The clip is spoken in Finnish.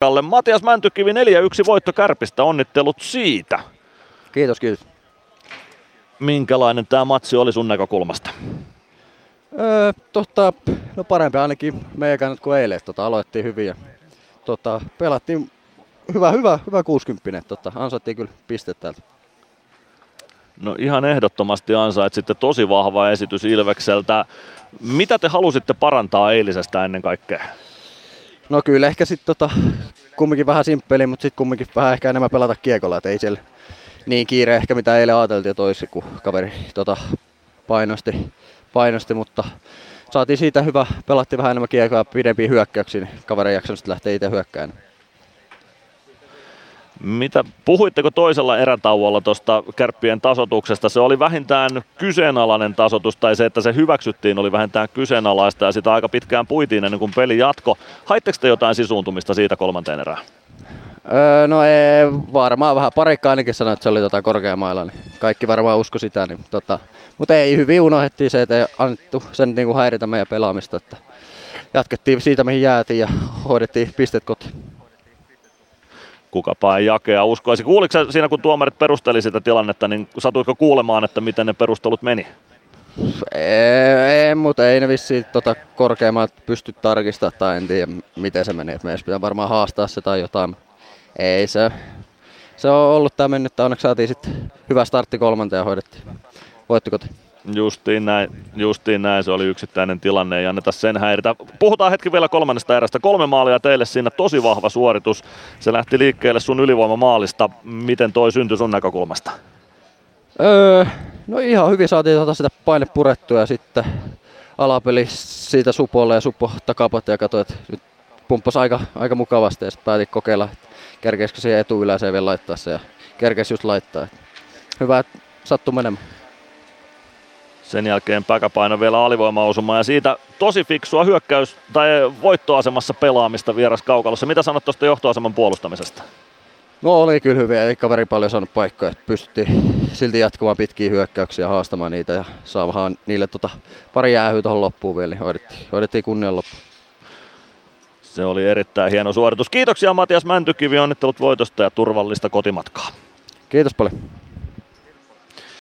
Kalle. Matias Mäntykivi 4-1 voitto Kärpistä, onnittelut siitä. Kiitos, kiitos. Minkälainen tämä matsi oli sun näkökulmasta? Öö, totta, no parempi ainakin meidän kannat kuin eilen. Tota, aloittiin hyvin ja tota, pelattiin hyvä, hyvä, hyvä 60. Tota, ansaittiin kyllä pistet täältä. No ihan ehdottomasti ansaitsitte tosi vahva esitys Ilvekseltä. Mitä te halusitte parantaa eilisestä ennen kaikkea? No kyllä ehkä sitten tota, kumminkin vähän simppeli, mutta sitten kumminkin vähän ehkä enemmän pelata kiekolla, että ei siellä niin kiire ehkä mitä eilen ajateltiin toisi, kun kaveri tota, painosti, painosti, mutta saatiin siitä hyvä, pelattiin vähän enemmän kiekoa pidempiä hyökkäyksiä, niin kaveri jaksanut lähteä itse hyökkään. Mitä, puhuitteko toisella erätauolla tuosta kärppien tasotuksesta? Se oli vähintään kyseenalainen tasotus, tai se, että se hyväksyttiin, oli vähintään kyseenalaista, ja sitä aika pitkään puitiin ennen kuin peli jatko. Haitteko te jotain sisuuntumista siitä kolmanteen erään? Öö, no ei, varmaan vähän parikka ainakin sanoi, että se oli tota korkeamailla, niin kaikki varmaan usko sitä. Niin, tota, mutta ei, hyvin unohdettiin se, että ei annettu sen niin kuin häiritä meidän pelaamista. Että jatkettiin siitä, mihin jäätiin ja hoidettiin pistet kotiin kukapa ei jakea uskoisi. Kuuliko siinä, kun tuomarit perusteli sitä tilannetta, niin satuitko kuulemaan, että miten ne perustelut meni? Ei, ei mutta ei ne vissiin tota korkeammat pysty tarkistamaan tai en tiedä miten se meni. Meidän pitää varmaan haastaa se tai jotain. Ei se, se on ollut tämä mennyt, onneksi saatiin sitten hyvä startti kolmanteen ja hoidettiin. Voittiko te? Justiin näin, justiin näin, se oli yksittäinen tilanne, ei anneta sen häiritä. Puhutaan hetki vielä kolmannesta erästä. Kolme maalia teille siinä, tosi vahva suoritus. Se lähti liikkeelle sun ylivoimamaalista. Miten toi syntyi sun näkökulmasta? Öö, no ihan hyvin saatiin tota sitä paine purettua ja sitten alapeli siitä supolle ja supo takapatta ja katsoin, että nyt pumppas aika, aika mukavasti ja sitten päätin kokeilla, kerkeisikö siihen etuyläiseen vielä laittaa se ja kerkeisi just laittaa. Hyvä, että sattui menemään. Sen jälkeen päkäpaino vielä alivoimausuma ja siitä tosi fiksua hyökkäys- tai voittoasemassa pelaamista vieras kaukalossa. Mitä sanot tuosta johtoaseman puolustamisesta? No oli kyllä hyviä, ei kaveri paljon saanut paikkoja. Pystyttiin silti jatkamaan pitkiä hyökkäyksiä haastamaan niitä ja saamaan niille tota pari jäähyä tuohon loppuun vielä, niin hoidettiin, hoidettiin kunnian loppuun. Se oli erittäin hieno suoritus. Kiitoksia Matias Mäntykivi, onnittelut voitosta ja turvallista kotimatkaa. Kiitos paljon.